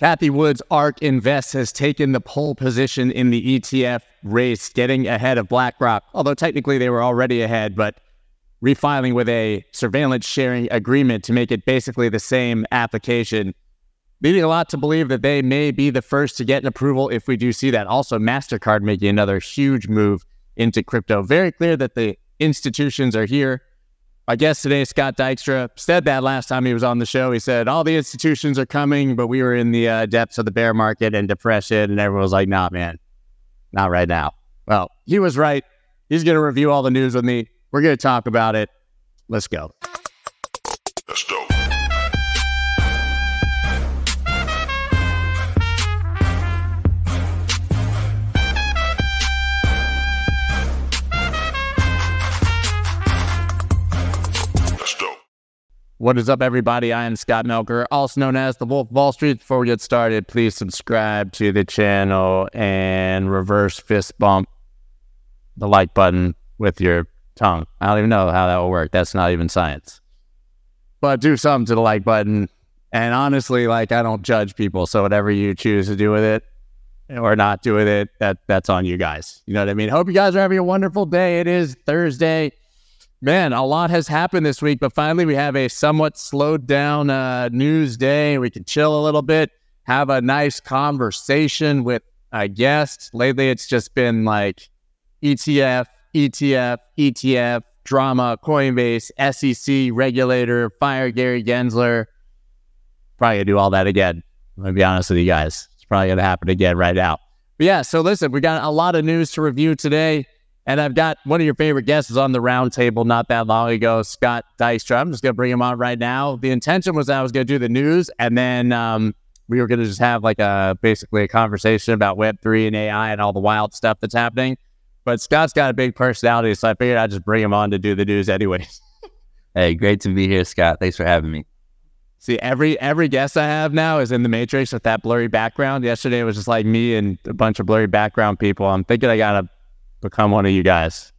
Cathie Wood's ARK Invest has taken the pole position in the ETF race, getting ahead of BlackRock. Although technically they were already ahead, but refiling with a surveillance sharing agreement to make it basically the same application, leading a lot to believe that they may be the first to get an approval if we do see that. Also, MasterCard making another huge move into crypto. Very clear that the institutions are here. My guest today, Scott Dykstra, said that last time he was on the show. He said all the institutions are coming, but we were in the uh, depths of the bear market and depression, and everyone was like, "Nah, man, not right now." Well, he was right. He's going to review all the news with me. We're going to talk about it. Let's go. Let's go. What is up, everybody? I am Scott Melker, also known as the Wolf of All Streets. Before we get started, please subscribe to the channel and reverse fist bump the like button with your tongue. I don't even know how that will work. That's not even science. But do something to the like button. And honestly, like I don't judge people. So whatever you choose to do with it or not do with it, that that's on you guys. You know what I mean? Hope you guys are having a wonderful day. It is Thursday Man, a lot has happened this week, but finally we have a somewhat slowed down uh, news day. We can chill a little bit, have a nice conversation with a guest. Lately, it's just been like ETF, ETF, ETF, drama, Coinbase, SEC, regulator, fire Gary Gensler. Probably gonna do all that again. I'm gonna be honest with you guys. It's probably gonna happen again right now. But yeah, so listen, we got a lot of news to review today. And I've got one of your favorite guests on the roundtable not that long ago, Scott Dykstra. I'm just going to bring him on right now. The intention was I was going to do the news and then um, we were going to just have like a basically a conversation about Web3 and AI and all the wild stuff that's happening. But Scott's got a big personality, so I figured I'd just bring him on to do the news anyways. hey, great to be here, Scott. Thanks for having me. See, every every guest I have now is in the Matrix with that blurry background. Yesterday it was just like me and a bunch of blurry background people. I'm thinking I gotta become one of you guys.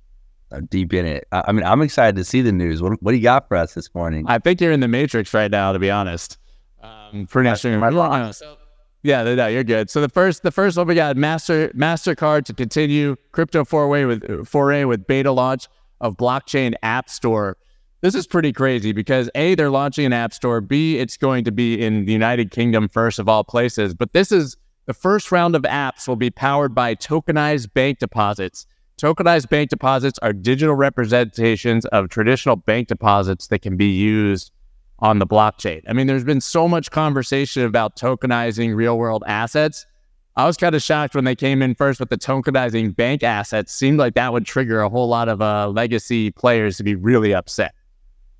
I'm deep in it. I, I mean, I'm excited to see the news. What, what do you got for us this morning? I think you're in the matrix right now, to be honest. Um, pretty sure. So, yeah, no, you're good. So the first, the first one we got Master Mastercard to continue crypto foray with foray with beta launch of blockchain app store. This is pretty crazy because a they're launching an app store. B it's going to be in the United Kingdom first of all places. But this is the first round of apps will be powered by tokenized bank deposits. Tokenized bank deposits are digital representations of traditional bank deposits that can be used on the blockchain. I mean, there's been so much conversation about tokenizing real world assets. I was kind of shocked when they came in first with the tokenizing bank assets. Seemed like that would trigger a whole lot of uh, legacy players to be really upset.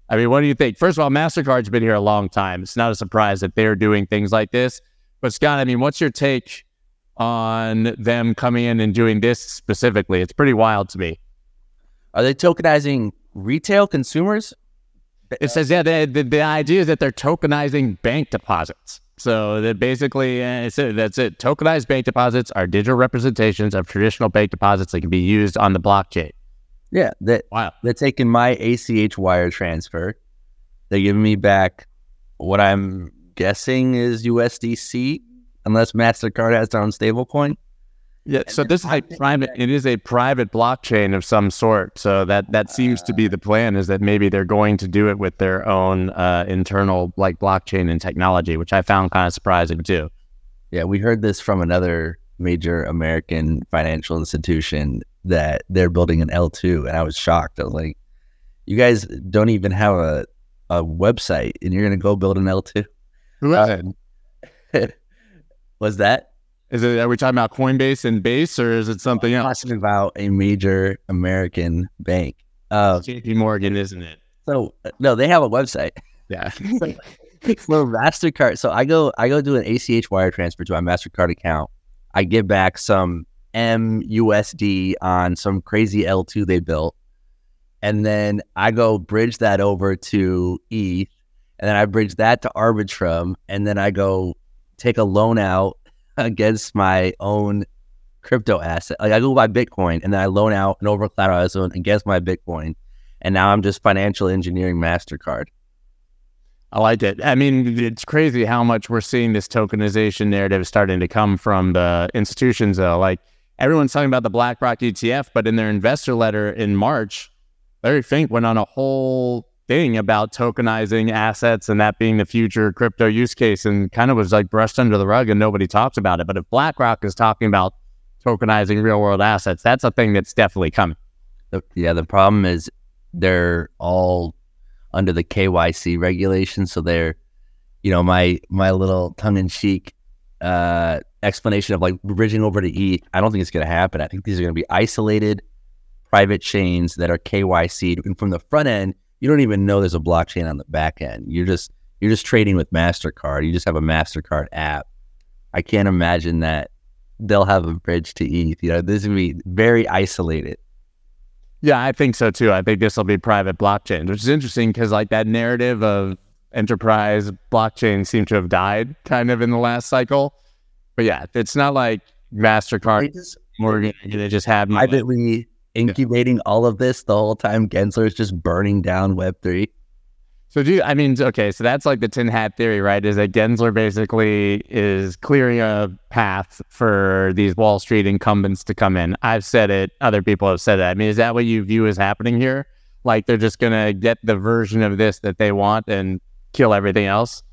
I mean, what do you think? First of all, MasterCard's been here a long time. It's not a surprise that they're doing things like this. But Scott, I mean, what's your take on them coming in and doing this specifically? It's pretty wild to me. Are they tokenizing retail consumers? It says, yeah, the, the, the idea is that they're tokenizing bank deposits. So that basically, uh, that's it. Tokenized bank deposits are digital representations of traditional bank deposits that can be used on the blockchain. Yeah, that wow. They're taking my ACH wire transfer. They're giving me back what I'm guessing is USDC, unless Mastercard has their own stablecoin. Yeah, so this is a private. It is a private blockchain of some sort. So that that seems to be the plan. Is that maybe they're going to do it with their own uh, internal like blockchain and technology, which I found kind of surprising too. Yeah, we heard this from another major American financial institution that they're building an L two, and I was shocked. I was like, "You guys don't even have a a website, and you're going to go build an L two? Who is it? Was that? Is it? Are we talking about Coinbase and Base, or is it something I'm else? Talking about a major American bank. Uh, J.P. Morgan, isn't it? So no, they have a website. Yeah. For Mastercard, so I go I go do an ACH wire transfer to my Mastercard account. I give back some MUSD on some crazy L2 they built. And then I go bridge that over to ETH and then I bridge that to Arbitrum, and then I go take a loan out against my own crypto asset. Like I go buy Bitcoin, and then I loan out an over loan against my Bitcoin, and now I'm just financial engineering Mastercard. I like it. I mean, it's crazy how much we're seeing this tokenization narrative starting to come from the institutions, though. Like everyone's talking about the BlackRock ETF, but in their investor letter in March, Larry Fink went on a whole thing about tokenizing assets and that being the future crypto use case and kind of was like brushed under the rug and nobody talks about it. But if BlackRock is talking about tokenizing real world assets, that's a thing that's definitely coming. Yeah, the problem is they're all under the KYC regulation. So they're, you know, my my little tongue in cheek uh, explanation of like bridging over to ETH. I don't think it's going to happen. I think these are going to be isolated private chains that are KYC. And from the front end, you don't even know there's a blockchain on the back end. You're just you're just trading with Mastercard. You just have a Mastercard app. I can't imagine that they'll have a bridge to ETH. You know, this would be very isolated. Yeah, I think so too. I think this will be private blockchains, which is interesting because like that narrative of enterprise blockchain seemed to have died kind of in the last cycle. But yeah, it's not like Mastercard, They just Morgan, they just have privately incubating all of this the whole time. Gensler is just burning down Web three. So do you, I mean, okay, so that's like the tin hat theory, right? Is that Gensler basically is clearing a path for these Wall Street incumbents to come in. I've said it, other people have said that. I mean, is that what you view as happening here? Like they're just going to get the version of this that they want and kill everything else?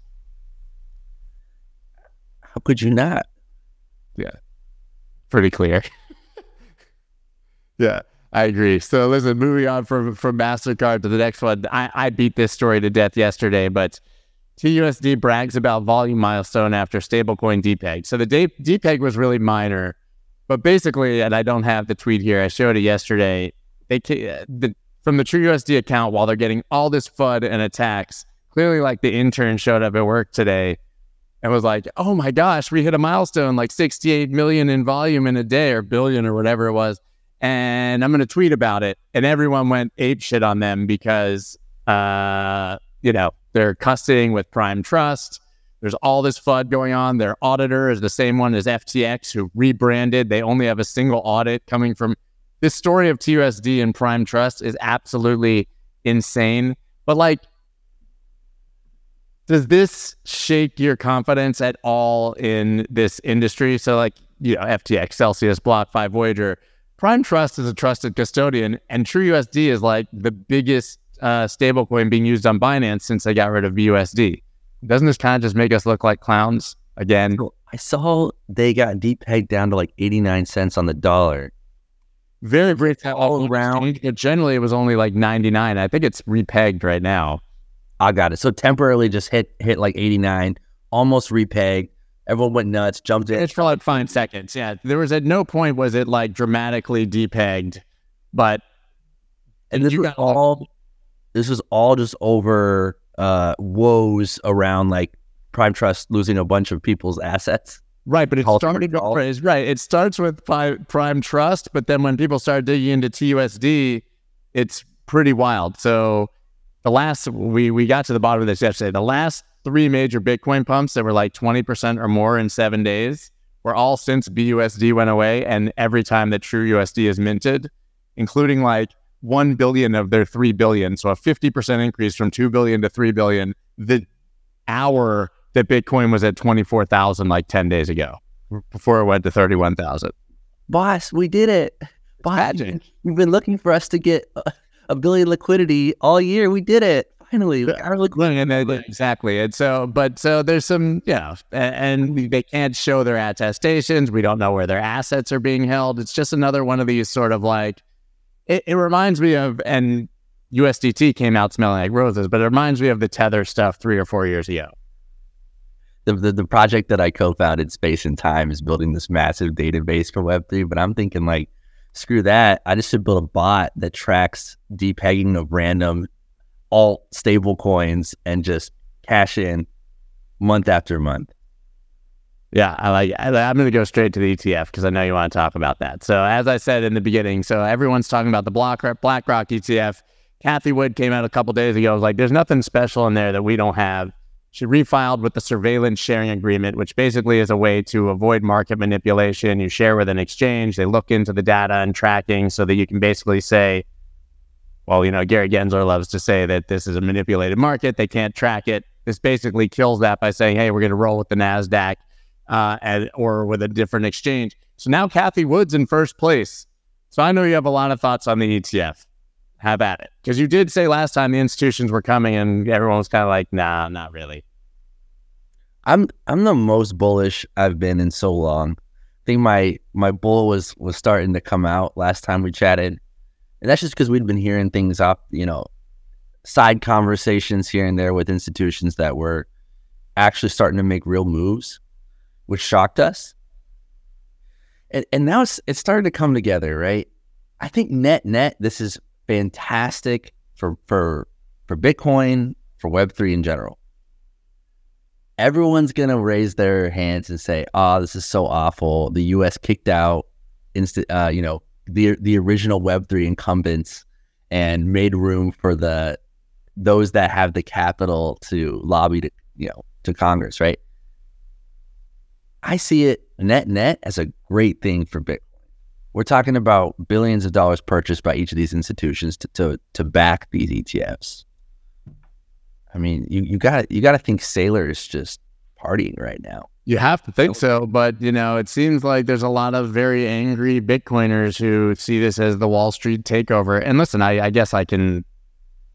How could you not? Yeah. Pretty clear. yeah. I agree. So listen, moving on from from Mastercard to the next one. I, I beat this story to death yesterday, but TUSD brags about volume milestone after stablecoin depeg. So the D- depeg was really minor, but basically, and I don't have the tweet here. I showed it yesterday. They the, from the TrueUSD account while they're getting all this FUD and attacks. Clearly, like the intern showed up at work today and was like, "Oh my gosh, we hit a milestone, like 68 million in volume in a day, or billion, or whatever it was." And I'm going to tweet about it, and everyone went ape shit on them because, uh, you know, they're cussing with Prime Trust. There's all this FUD going on. Their auditor is the same one as FTX, who rebranded. They only have a single audit coming from this story of TUSD and Prime Trust is absolutely insane. But like, does this shake your confidence at all in this industry? So, like, you know, FTX, Celsius, BlockFi, Voyager, Prime Trust is a trusted custodian, and TrueUSD is like the biggest uh, stablecoin being used on Binance since they got rid of USD. Doesn't this kind of just make us look like clowns again? I saw they got deep pegged down to like 89 cents on the dollar. Very, very all around. Generally, it was only like 99. I think it's repegged right now. I got it. So temporarily just hit hit like 89, almost repegged. Everyone went nuts, jumped in. It's for like five seconds. Yeah. There was at no point was it like dramatically depegged, but And this was all this was all just over uh woes around like Prime Trust losing a bunch of people's assets. Right, but it started is right. It starts with Pri- Prime Trust, but then when people start digging into TUSD, it's pretty wild. So the last we we got to the bottom of this yesterday. The last three major Bitcoin pumps that were like twenty percent or more in seven days were all since BUSD went away, and every time that True USD is minted, including like one billion of their three billion, so a fifty percent increase from two billion to three billion. The hour that Bitcoin was at twenty four thousand like ten days ago before it went to 31,000. Boss, we did it. Boss, Imagine. you've been looking for us to get a, a billion liquidity all year. We did it. Finally, we got our liquidity. And then- exactly. And so, but so there's some, you know, and they can't show their attestations. We don't know where their assets are being held. It's just another one of these sort of like, it, it reminds me of, and USDT came out smelling like roses, but it reminds me of the Tether stuff three or four years ago. the, the the project that I co-founded, Space and Time, is building this massive database for Web three. But I'm thinking like, screw that. I just should build a bot that tracks depegging of random alt stable coins and just cash in month after month. Yeah, I like. I, I'm going to go straight to the ETF because I know you want to talk about that. So, as I said in the beginning, so everyone's talking about the BlackRock, BlackRock ETF. Cathie Wood came out a couple days ago. Was like, "There's nothing special in there that we don't have." She refiled with the surveillance sharing agreement, which basically is a way to avoid market manipulation. You share with an exchange, they look into the data and tracking so that you can basically say, well, you know, Gary Gensler loves to say that this is a manipulated market. They can't track it. This basically kills that by saying, hey, we're going to roll with the NASDAQ uh, and, or with a different exchange. So now Cathie Wood's in first place. So I know you have a lot of thoughts on the ETF. Have at it. Because you did say last time the institutions were coming and everyone was kind of like, nah, not really. I'm I'm the most bullish I've been in so long. I think my my bull was was starting to come out last time we chatted. And that's just because we'd been hearing things up, you know, side conversations here and there with institutions that were actually starting to make real moves, which shocked us. And and now it's it started to come together, right? I think net net this is fantastic for for for Bitcoin, for Web3 in general. Everyone's gonna raise their hands and say, "Oh, this is so awful. The U.S. kicked out, uh, you know, the the original Web3 incumbents and made room for the those that have the capital to lobby to you know to Congress." Right? I see it net net as a great thing for Bitcoin. We're talking about billions of dollars purchased by each of these institutions to to, to back these ETFs. I mean, you you got you got to think Saylor is just partying right now. You have to think so, but you know, it seems like there's a lot of very angry Bitcoiners who see this as the Wall Street takeover. And listen, I, I guess I can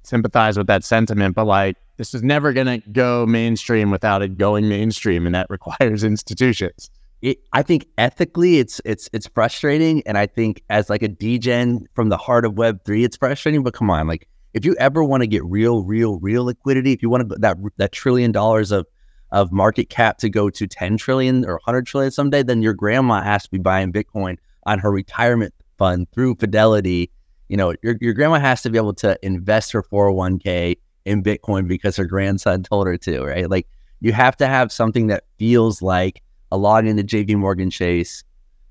sympathize with that sentiment, but like this is never going to go mainstream without it going mainstream, and that requires institutions. It, I think ethically, it's it's it's frustrating, and I think as like a degen from the heart of Web three, it's frustrating. But come on, like if you ever want to get real, real, real liquidity, if you want to that that trillion dollars of of market cap to go to 10 trillion or 100 trillion someday, then your grandma has to be buying Bitcoin on her retirement fund through Fidelity. You know, your, your grandma has to be able to invest her 401k in Bitcoin because her grandson told her to, right? Like you have to have something that feels like a login to JP Morgan Chase,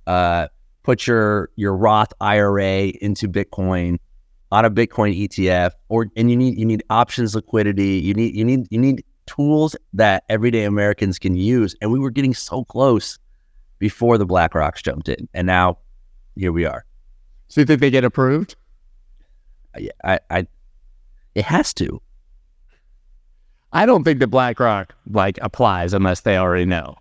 uh, put your your Roth IRA into Bitcoin on a Bitcoin ETF, or and you need you need options liquidity. You need you need you need tools that everyday Americans can use. And we were getting so close before the Black Rocks jumped in. And now here we are. So you think they get approved? Uh, I, I, I it has to. I don't think the BlackRock like applies unless they already know.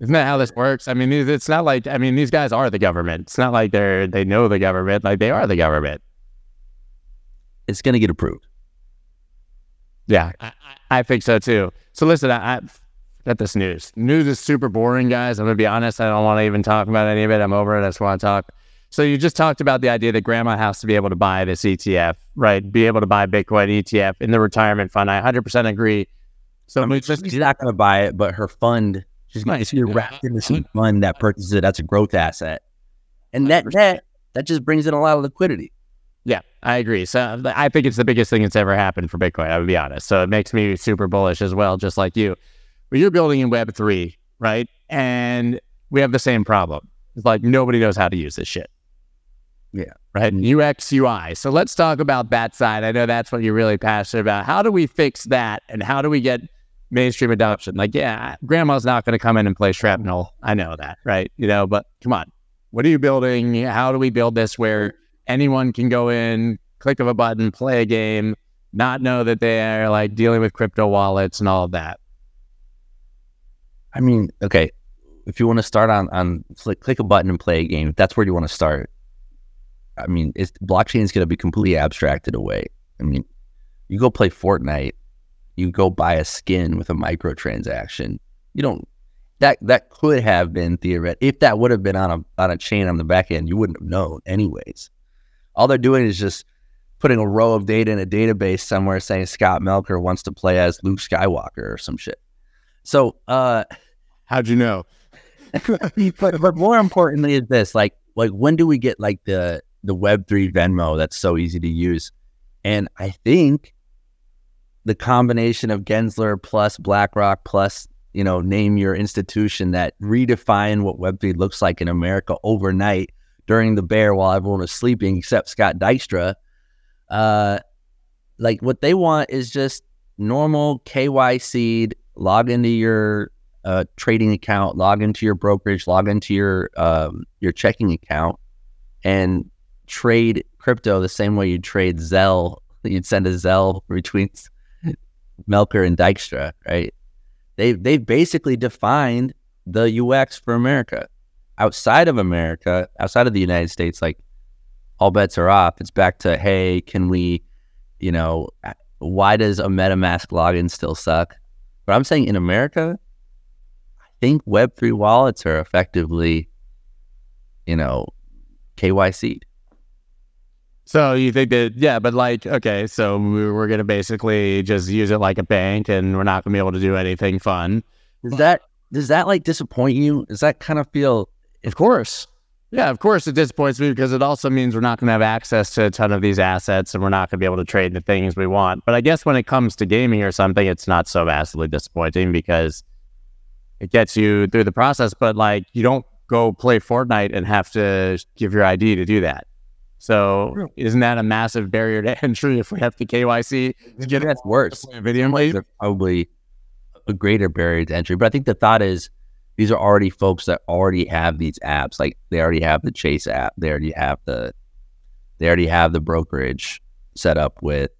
Isn't that how this works? I mean, it's not like I mean these guys are the government. It's not like they're they know the government. Like they are the government. It's going to get approved. Yeah, I, I think so too. So listen, I, I got this news. News is super boring, guys. I'm gonna be honest. I don't want to even talk about any of it. I'm over it. I just want to talk. So you just talked about the idea that grandma has to be able to buy this ETF, right? Be able to buy Bitcoin ETF in the retirement fund. I 100% agree. So I mean, just, she's not going to buy it, but her fund, she's going to be wrapped into some mm-hmm. fund that purchases it. That's a growth asset, and that that that just brings in a lot of liquidity. Yeah, I agree. So I think it's the biggest thing that's ever happened for Bitcoin. I would be honest. So it makes me super bullish as well, just like you. But you're building in Web three, right? And we have the same problem. It's like nobody knows how to use this shit. Yeah. Right. Mm-hmm. UX, UI. So let's talk about that side. I know that's what you're really passionate about. How do we fix that? And how do we get mainstream adoption? Like, yeah, grandma's not going to come in and play shrapnel. I know that. Right. You know, but come on. What are you building? How do we build this where anyone can go in, click of a button, play a game, not know that they're like dealing with crypto wallets and all of that. I mean, okay, if you want to start on on click, click a button and play a game, that's where you want to start. I mean, blockchain is going to be completely abstracted away. I mean, you go play Fortnite, you go buy a skin with a microtransaction. You don't that that could have been theoretic. If that would have been on a on a chain on the back end, you wouldn't have known anyways. All they're doing is just putting a row of data in a database somewhere saying Scott Melker wants to play as Luke Skywalker or some shit. So, uh, how'd you know? but, but more importantly is this like like when do we get like the the web 3 venmo that's so easy to use and i think the combination of gensler plus blackrock plus you know name your institution that redefine what web 3 looks like in america overnight during the bear while everyone was sleeping except Scott Dykstra. Uh, like what they want is just normal KYC, log into your uh, trading account, log into your brokerage, log into your um, your checking account, and trade crypto the same way you trade Zelle. You'd send a Zelle between Melker and Dykstra, right? They they've basically defined the UX for America. Outside of America, outside of the United States, like all bets are off. It's back to hey, can we, you know, why does a MetaMask login still suck? But I'm saying in America, I think Web3 wallets are effectively, you know, KYC. So you think that, yeah, but like, okay, so we're going to basically just use it like a bank and we're not going to be able to do anything fun. Does that, does that like disappoint you? Does that kind of feel, of course. Yeah, of course it disappoints me because it also means we're not going to have access to a ton of these assets and we're not going to be able to trade the things we want. But I guess when it comes to gaming or something, it's not so vastly disappointing because it gets you through the process. But like, you don't go play Fortnite and have to give your ID to do that. So isn't that a massive barrier to entry if we have to KYC to get that's worse? Video probably a greater barrier to entry. But I think the thought is these are already folks that already have these apps. Like they already have the Chase app. They already have the they already have the brokerage set up with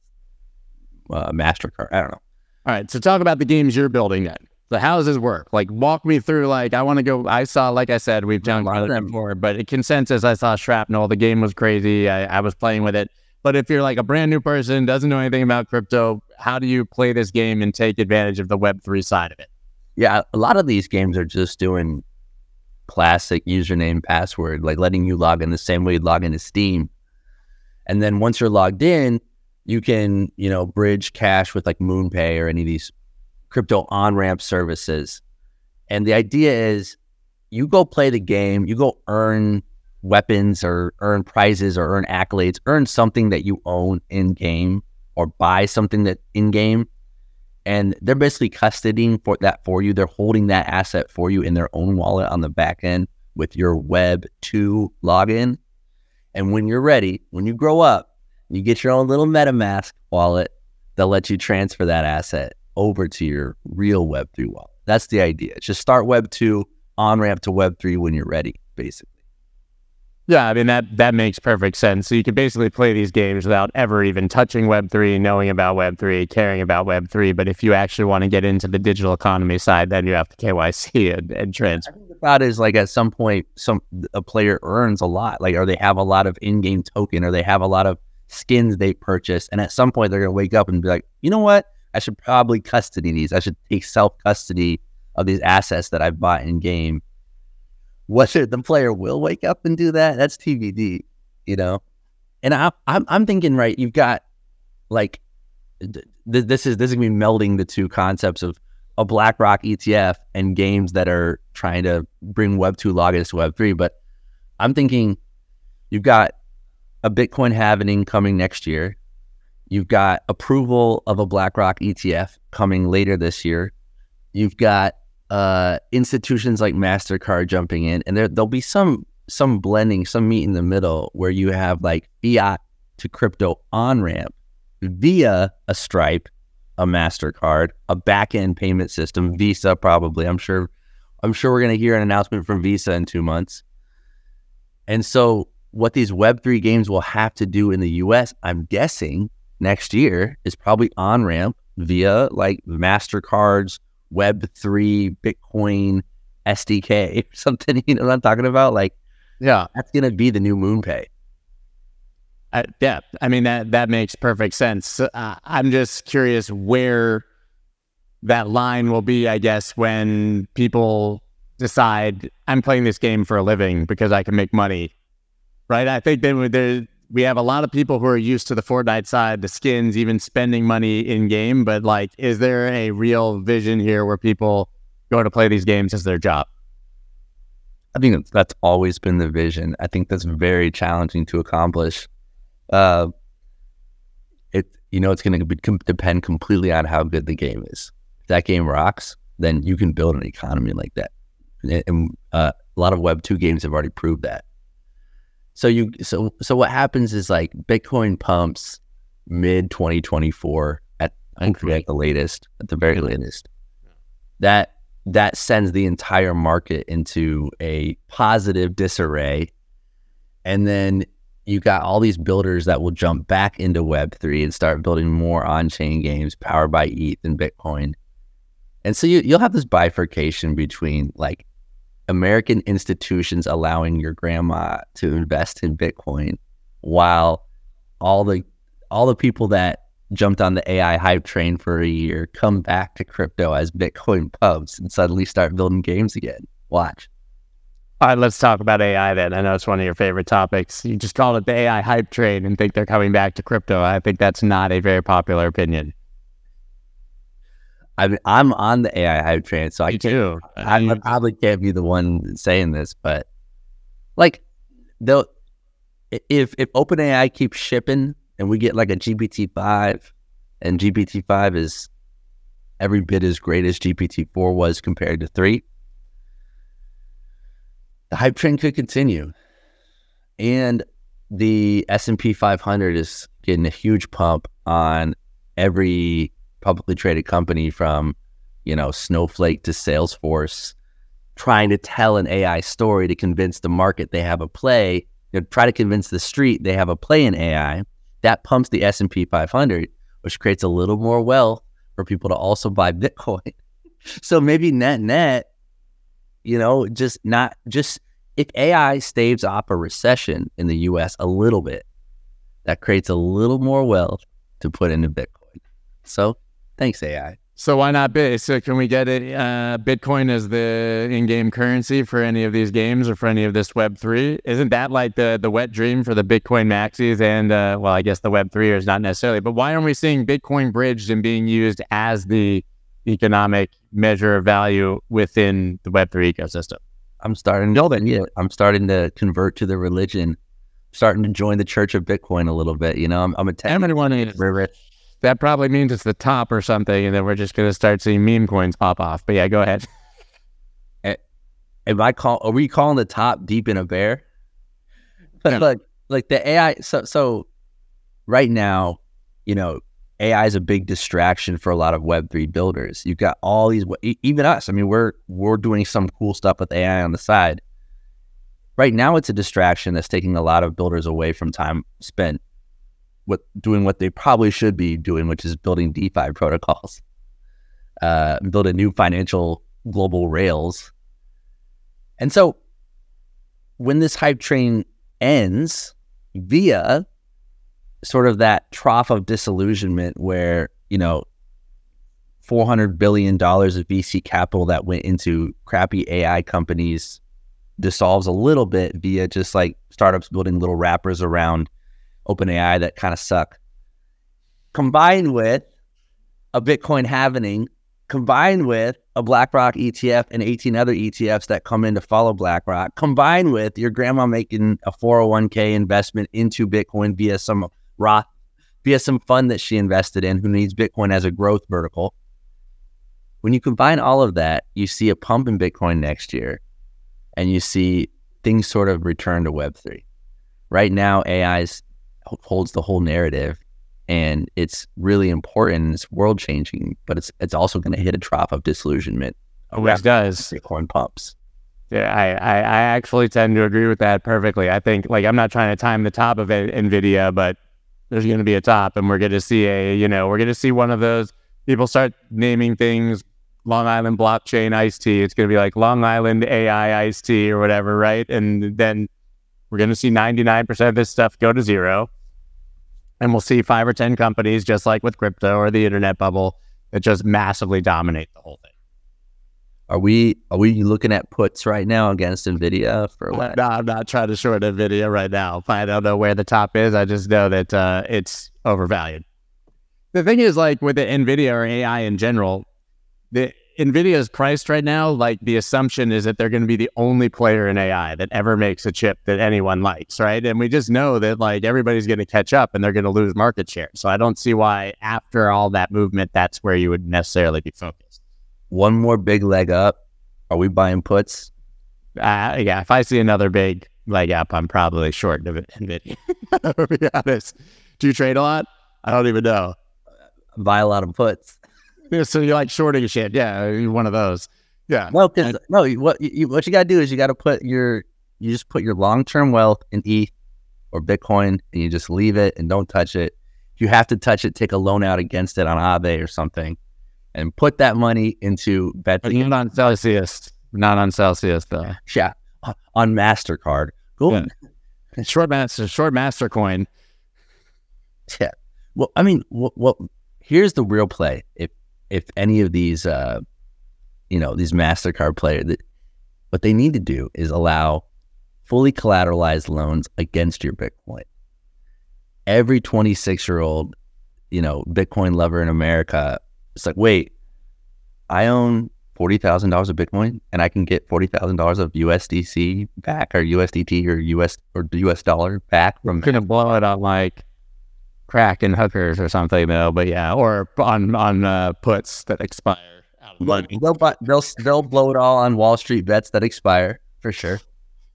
uh, Mastercard. I don't know. All right. So talk about the games you're building then. So how does this work? Like walk me through. Like I want to go. I saw, like I said, we've done a them before, but consensus, I saw Shrapnel. The game was crazy. I, I was playing with it. But if you're like a brand new person, doesn't know anything about crypto, how do you play this game and take advantage of the Web three side of it? Yeah, a lot of these games are just doing classic username password, like letting you log in the same way you log into Steam. And then once you're logged in, you can, you know, bridge cash with like MoonPay or any of these crypto on ramp services. And the idea is you go play the game, you go earn weapons or earn prizes or earn accolades, earn something that you own in game or buy something that in game and they're basically custodying for that for you. They're holding that asset for you in their own wallet on the back end with your Web two login. And when you're ready, when you grow up, you get your own little MetaMask wallet. They'll let you transfer that asset over to your real Web three wallet. That's the idea. Just start Web two on ramp to Web three when you're ready, basically. Yeah, I mean that that makes perfect sense. So you can basically play these games without ever even touching Web three, knowing about Web three, caring about Web three. But if you actually want to get into the digital economy side, then you have to KYC and, and transfer. the thought is like at some point, some a player earns a lot, like or they have a lot of in-game token, or they have a lot of skins they purchase, and at some point they're gonna wake up and be like, you know what? I should probably custody these. I should take self custody of these assets that I've bought in game whether the player will wake up and do that, that's TBD, you know? And I, I'm, I'm thinking, right, you've got like, th- this is, this is to be melding the two concepts of a BlackRock ETF and games that are trying to bring Web2 logins to Web3. But I'm thinking you've got a Bitcoin halving coming next year. You've got approval of a BlackRock ETF coming later this year. You've got uh, institutions like Mastercard jumping in, and there there'll be some some blending, some meet in the middle where you have like fiat to crypto on ramp via a Stripe, a Mastercard, a back end payment system, Visa probably. I'm sure I'm sure we're gonna hear an announcement from Visa in two months. And so what these Web3 games will have to do in the US, I'm guessing next year, is probably on ramp via like MasterCard's Web3 Bitcoin SDK or something. You know what I'm talking about? Like, yeah, that's going to be the new MoonPay. Uh, yeah, I mean that that makes perfect sense. Uh, I'm just curious where that line will be. I guess when people decide I'm playing this game for a living because I can make money, right? I think then there we have a lot of people who are used to the Fortnite side, the skins, even spending money in game. But like, is there a real vision here where people go to play these games as their job? I think that's always been the vision. I think that's very challenging to accomplish. Uh, it you know it's going to depend completely on how good the game is. If that game rocks, then you can build an economy like that. And, and uh, a lot of Web two games have already proved that. So you so so what happens is like Bitcoin pumps mid 2024 at I forget the latest, at the very latest. That that sends the entire market into a positive disarray. And then you got all these builders that will jump back into Web3 and start building more on chain games powered by ETH and Bitcoin. And so you, you'll have this bifurcation between like American institutions allowing your grandma to invest in Bitcoin while all the all the people that jumped on the AI hype train for a year come back to crypto as Bitcoin pubs and suddenly start building games again. Watch. All right, let's talk about AI then. I know it's one of your favorite topics. You just call it the AI hype train and think they're coming back to crypto. I think that's not a very popular opinion. I mean, I'm on the AI hype train, so I can't, too. I, I probably can't be the one saying this, but like, they'll if if OpenAI keeps shipping and we get like a GPT five, and GPT five is every bit as great as GPT four was compared to three, the hype train could continue, and the S and P 500 is getting a huge pump on every publicly traded company from you know Snowflake to Salesforce, trying to tell an AI story to convince the market they have a play. You know, try to convince the street they have a play in AI. That pumps the S and P 500, which creates a little more wealth for people to also buy Bitcoin. So maybe net net, you know, just not just if AI staves off a recession in the US a little bit, that creates a little more wealth to put into Bitcoin. So thanks, AI. So why not Bit? So can we get it uh, Bitcoin as the in-game currency for any of these games or for any of this Web three? Isn't that like the the wet dream for the Bitcoin maxis and uh, well, I guess the Web three is not necessarily. But why aren't we seeing Bitcoin bridged and being used as the economic measure of value within the Web three ecosystem? I'm starting Build it. Yeah, I'm starting to convert to the religion, starting to join the Church of Bitcoin a little bit. You know, I'm, I'm a tech Everyone is. river. That probably means it's the top or something, and then we're just gonna start seeing meme coins pop off. But yeah, go ahead. Eh, am I call? Are we calling the top deep in a bear? But Yeah. like, like the AI. So, so right now, you know, AI is a big distraction for a lot of Web three builders. You've got all these, even us. I mean, we're we're doing some cool stuff with AI on the side. Right now, it's a distraction that's taking a lot of builders away from time spent what doing what they probably should be doing, which is building DeFi protocols, uh, building new financial global rails. And so, when this hype train ends via sort of that trough of disillusionment where, you know, $400 billion of VC capital that went into crappy AI companies dissolves a little bit via just like startups building little wrappers around OpenAI that kind of suck. Combined with a Bitcoin halvening, combined with a BlackRock ETF and 18 other ETFs that come in to follow BlackRock, combined with your grandma making a 401k investment into Bitcoin via some Roth, via some fund that she invested in who needs Bitcoin as a growth vertical. When you combine all of that, you see a pump in Bitcoin next year and you see things sort of return to Web3. Right now, AI holds the whole narrative and it's really important it's world changing, but it's it's also going to hit a trough of disillusionment. Oh, Always does. Bitcoin pumps. Yeah, I, I, I actually tend to agree with that perfectly. I think, like, I'm not trying to time the top of it, NVIDIA, but there's going to be a top, and we're going to see a, you know, we're going to see one of those people start naming things Long Island blockchain iced tea. It's going to be like Long Island AI iced tea or whatever, right? And then we're going to see 99% of this stuff go to zero. And we'll see five or 10 companies, just like with crypto or the internet bubble, that just massively dominate the whole thing. Are we are we looking at puts right now against Nvidia for what? not, I'm not trying to short Nvidia right now. I don't know where the top is. I just know that uh, it's overvalued. The thing is, like with the Nvidia or AI in general, the Nvidia is priced right now. Like the assumption is that they're going to be the only player in AI that ever makes a chip that anyone likes, right? And we just know that like everybody's going to catch up and they're going to lose market share. So I don't see why after all that movement, that's where you would necessarily be focused. One more big leg up. Are we buying puts? Uh, yeah, if I see another big leg up, I'm probably short of. Nvidia. to be honest, do you trade a lot? I don't even know. Buy a lot of puts. Yeah, So you like shorting shit? Yeah, you're one of those. Yeah, Well, because no. What you, what you got to do is you got to put your you just put your long term wealth in ETH or Bitcoin and you just leave it and don't touch it. If you have to touch it, take a loan out against it on Aave or something and put that money into bet But not on Celsius. Not on Celsius though. yeah, on MasterCard. Go Yeah. Short master, short master coin. Yeah. Well, I mean, what, what here's the real play. If if any of these, uh, you know, these Mastercard players, that what they need to do is allow fully collateralized loans against your Bitcoin. Every 26 year old, you know, Bitcoin lover in America, it's like, wait, I own forty thousand dollars of Bitcoin, and I can get forty thousand dollars of USDC back, or USDT, or US or US dollar back from I'm gonna blow it on like crack and hookers or something though. But yeah, or on on uh, puts that expire out of money. They'll, they'll they'll blow it all on Wall Street bets that expire for sure.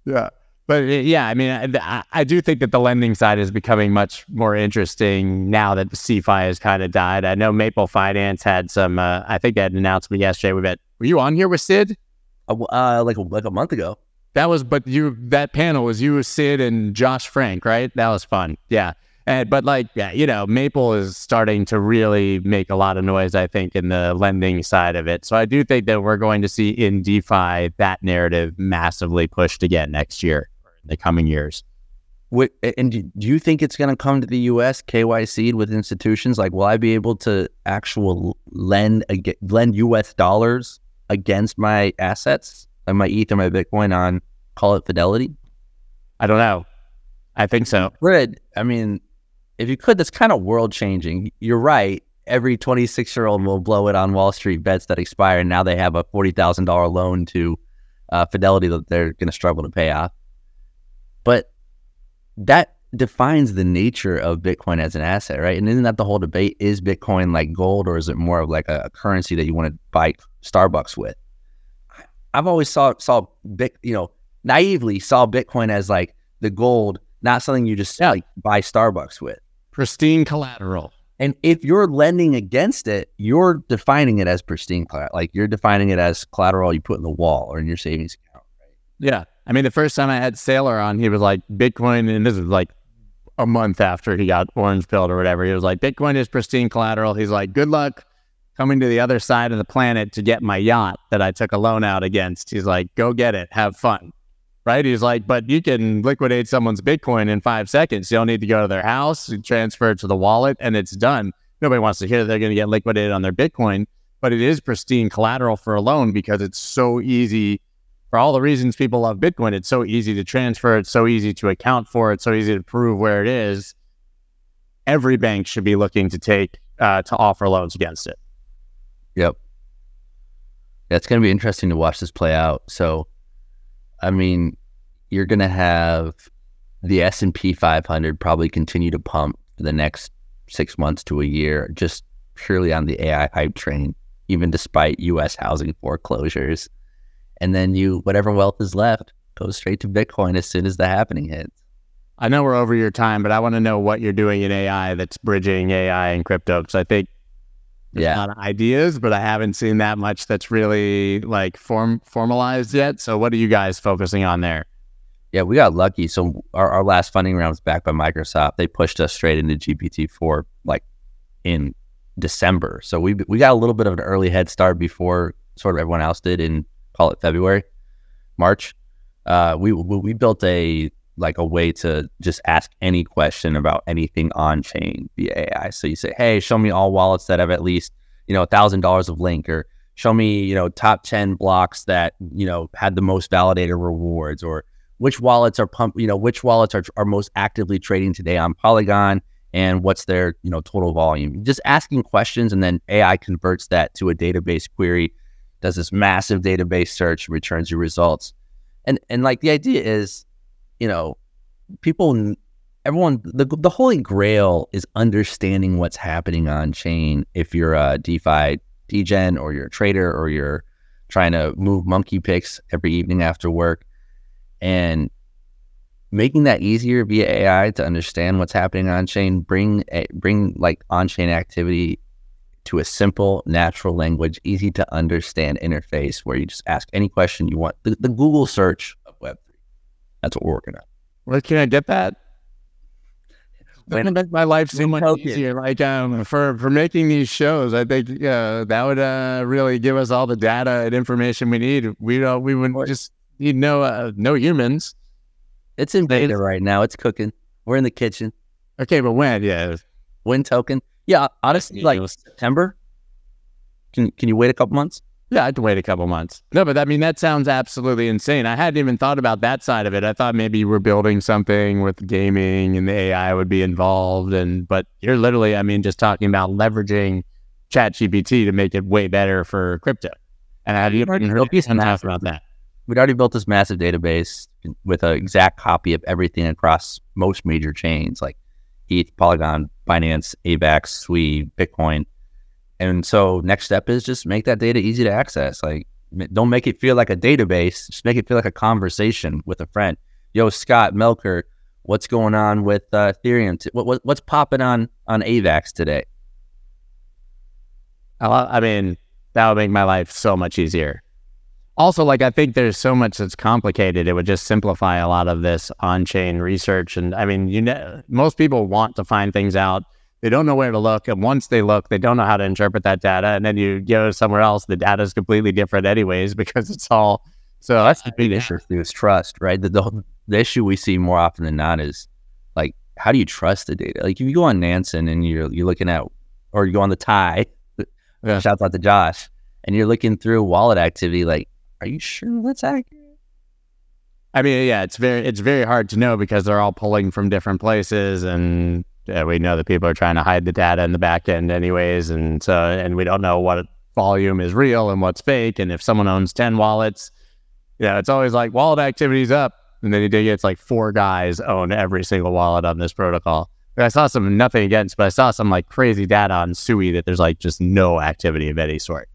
Yeah. But uh, yeah, I mean, I, I do think that the lending side is becoming much more interesting now that the CeFi has kind of died. I know Maple Finance had some. Uh, I think they had an announcement yesterday. We bet. Were you on here with Sid? Uh, like like a month ago. That was, but you that panel was you, Sid, and Josh Frank, right? That was fun. Yeah. And, but like, yeah, you know, Maple is starting to really make a lot of noise, I think, in the lending side of it. So I do think that we're going to see in DeFi that narrative massively pushed again next year, or in the coming years. What, and do you think it's going to come to the U.S. KYC with institutions? Like, will I be able to actual lend lend U.S. dollars against my assets, like my ETH or my Bitcoin on call it Fidelity? I don't know. I think so. Good. I mean, if you could, that's kind of world changing. You're right. Every 26 year old will blow it on Wall Street bets that expire. And now they have a $40,000 loan to uh, Fidelity that they're going to struggle to pay off. But that defines the nature of Bitcoin as an asset, right? And isn't that the whole debate? Is Bitcoin like gold or is it more of like a, a currency that you want to buy Starbucks with? I've always saw saw Bit, you know, naively saw Bitcoin as like the gold, not something you just like buy Starbucks with. Pristine collateral. And if you're lending against it, you're defining it as pristine collateral. Like you're defining it as collateral you put in the wall or in your savings account. Yeah. I mean, the first time I had Saylor on, he was like, Bitcoin, and this is like a month after he got orange pilled or whatever. He was like, Bitcoin is pristine collateral. He's like, good luck coming to the other side of the planet to get my yacht that I took a loan out against. He's like, go get it, have fun. Right? He's like, but you can liquidate someone's Bitcoin in five seconds. You don't need to go to their house, you transfer it to the wallet, and it's done. Nobody wants to hear they're going to get liquidated on their Bitcoin, but it is pristine collateral for a loan because it's so easy for all the reasons people love Bitcoin. It's so easy to transfer, it's so easy to account for, it's so easy to prove where it is. Every bank should be looking to take uh, to offer loans against it. Yep. Yeah, it's going to be interesting to watch this play out. So, I mean, you're going to have the S and P 500 probably continue to pump for the next six months to a year, just purely on the AI hype train, even despite U.S. housing foreclosures. And then you, whatever wealth is left, goes straight to Bitcoin as soon as the halvening hits. I know we're over your time, but I want to know what you're doing in AI that's bridging AI and crypto because I think Yeah. a lot of ideas, but I haven't seen that much that's really like form formalized yet. So, what are you guys focusing on there? Yeah, we got lucky. So our, our last funding round was backed by Microsoft. They pushed us straight into GPT four like in December. So we we got a little bit of an early head start before sort of everyone else did in call it February, March. Uh, we we we built a like a way to just ask any question about anything on chain via AI. So you say, hey, show me all wallets that have at least you know thousand dollars of link or show me you know top 10 blocks that you know had the most validator rewards or which wallets are pump you know which wallets are, are most actively trading today on polygon and what's their you know total volume just asking questions and then ai converts that to a database query does this massive database search returns you results and and like the idea is you know people everyone the, the holy grail is understanding what's happening on chain if you're a defi degen or you're a trader or you're trying to move monkey picks every evening after work and making that easier via AI to understand what's happening on chain, bring a, bring like on chain activity to a simple, natural language, easy to understand interface where you just ask any question you want. The, the Google search. That's what we're working on. Where can I get that? That would make my life so much token. easier. Like um, for for making these shows, I think uh, that would uh, really give us all the data and information we need. We don't. We would just need no uh, no humans. It's in They- beta right now. It's cooking. We're in the kitchen. Okay, but when? Yeah, Win token. Yeah, honestly, like Yeah. September. Can can you wait a couple months? Yeah. I had to wait a couple months. No, but I mean that sounds absolutely insane. I hadn't even thought about that side of it. I thought maybe you were building something with gaming and the AI would be involved. And but you're literally, I mean, just talking about leveraging ChatGPT to make it way better for crypto. And I hadn't even heard Nobody's anyone talk massive. about that. We'd already built this massive database with an exact copy of everything across most major chains like ETH, Polygon, Binance, AVAX, Sui, Bitcoin. And so next step is just make that data easy to access. Like don't make it feel like a database, just make it feel like a conversation with a friend. Yo, Scott Melker, what's going on with uh, Ethereum? T- what, what, what's popping on on AVAX today? I mean, that would make my life so much easier. Also, like I think there's so much that's complicated. It would just simplify a lot of this on-chain research. And I mean, you know, most people want to find things out. They don't know where to look, and once they look, they don't know how to interpret that data. And then you go somewhere else, the data is completely different, anyways, because it's all. So That's the big issue is trust, right? The, the the issue we see more often than not is like, how do you trust the data? Like if you go on Nansen and you're you're looking at, or you go on the Tie, Yeah. shouts out to Josh, and you're looking through wallet activity, like, are you sure that's accurate? I mean, yeah, it's very it's very hard to know because they're all pulling from different places, and yeah, we know that people are trying to hide the data in the back end, anyways, and so and we don't know what volume is real and what's fake, and if someone owns ten wallets, yeah, it's always like wallet activity's up, and then you dig it's like four guys own every single wallet on this protocol. I saw some nothing against, but I saw some like crazy data on Sui that there's like just no activity of any sort.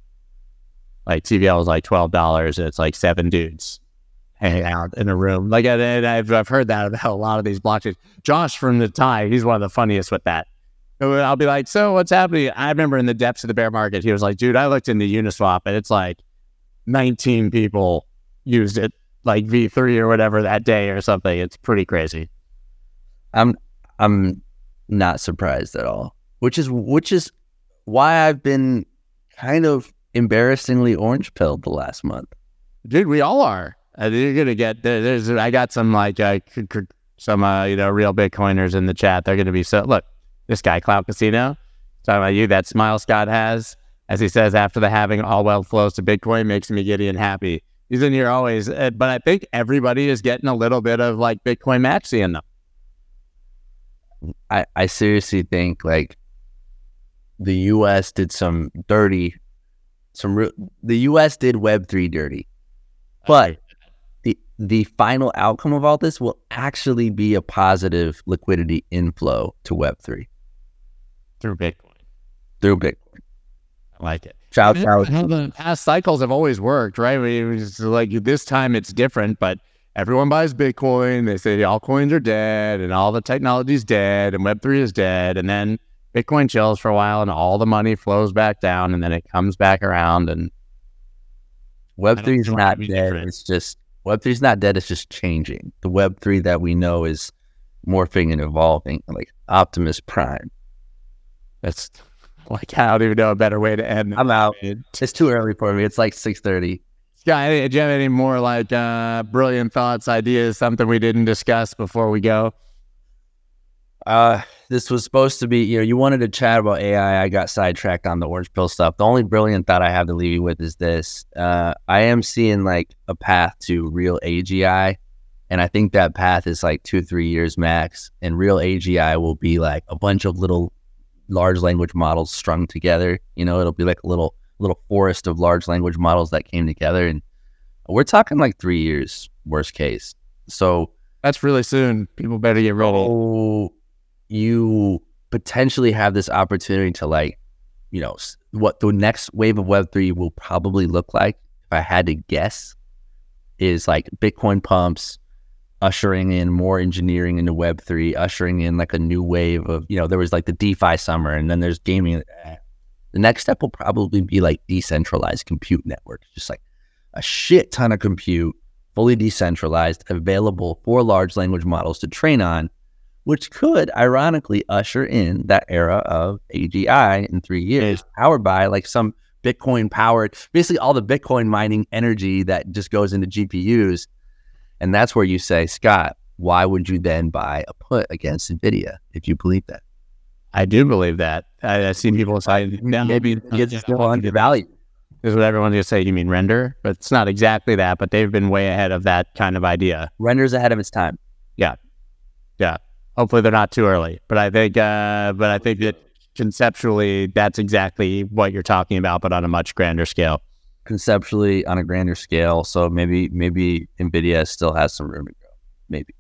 Like TVL is like twelve dollars, and it's like seven dudes hanging out in a room. Like, and I've, I've heard that about a lot of these blockchains. Josh from the tie, he's one of the funniest with that. I'll be like, so what's happening? I remember in the depths of the bear market, he was like, dude, I looked into Uniswap and it's like 19 people used it, like V3 or whatever that day or something. It's pretty crazy. I'm I'm not surprised at all. Which is which is why I've been kind of embarrassingly orange pilled the last month. Dude, we all are. Uh, you're gonna get there, there's. I got some like uh, some uh, you know real Bitcoiners in the chat. They're gonna be so. Look, this guy Cloud Casino talking about you. That smile Scott has, as he says after the halving all wealth flows to Bitcoin makes me giddy and happy. He's in here always, uh, but I think everybody is getting a little bit of like Bitcoin maxi in them. I, I seriously think like the U.S. did some dirty, some re- the U.S. did Web three dirty, but the final outcome of all this will actually be a positive liquidity inflow to Web three through Bitcoin, through Bitcoin. I like it. Shout That's out, how the past cycles have always worked, right? I mean, it's like this time it's different, but everyone buys Bitcoin. They say all coins are dead and all the technology's dead and Web3 is dead. And then Bitcoin chills for a while and all the money flows back down and then it comes back around. And Web don't three is not dead. different. It's just Web three is not dead. It's just changing. The Web three that we know is morphing and evolving, like Optimus Prime. that's like, I don't even know a better way to end. I'm out. It's too early for me. It's like six thirty. Scott, any- do you have any more like uh, brilliant thoughts, ideas, something we didn't discuss before we go? Uh, this was supposed to be, you know, you wanted to chat about AI. I got sidetracked on the orange pill stuff. The only brilliant thought I have to leave you with is this. Uh, I am seeing like a path to real AGI. And I think that path is like two, three years max. And real AGI will be like a bunch of little large language models strung together. You know, it'll be like a little, little forest of large language models that came together. And we're talking like three years, worst case. So, That's really soon. People better get ready. so you potentially have this opportunity to like, you know, what the next wave of Web three will probably look like. If I had to guess, is like Bitcoin pumps, ushering in more engineering into Web three, ushering in like a new wave of you know there was like the DeFi summer, and then there's gaming. Eh. The next step will probably be like decentralized compute networks, just like a shit ton of compute, fully decentralized, available for large language models to train on which could ironically usher in that era of AGI in three years, powered by like some Bitcoin powered, basically all the Bitcoin mining energy that just goes into GPUs. And that's where you say, Scott, why would you then buy a put against NVIDIA if you believe that? I do believe that. I, I see people say, no, Maybe it's still undervalued. is what everyone's going to say. You mean Render? But it's not exactly that, but they've been way ahead of that kind of idea. Renders ahead of its time. Yeah. Yeah. Hopefully they're not too early. But I think, uh, but I think that conceptually, that's exactly what you're talking about, but on a much grander scale. Conceptually on a grander scale. So maybe maybe NVIDIA still has some room to grow. Maybe.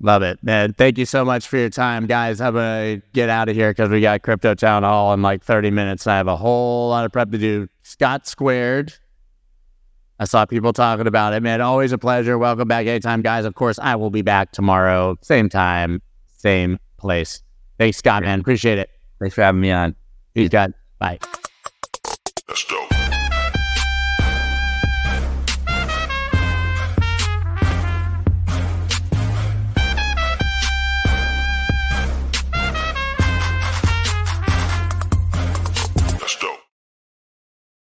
Love it, man. Thank you so much for your time, guys. I'm gonna get out of here because we got crypto town hall in like 30 minutes. And I have a whole lot of prep to do. Scott squared. I saw people talking about it, man. Always a pleasure. Welcome back anytime, guys. Of course, I will be back tomorrow, same time, same place. Thanks, Scott, man. Appreciate it. Thanks for having me on. Peace, God. Bye. Let's go.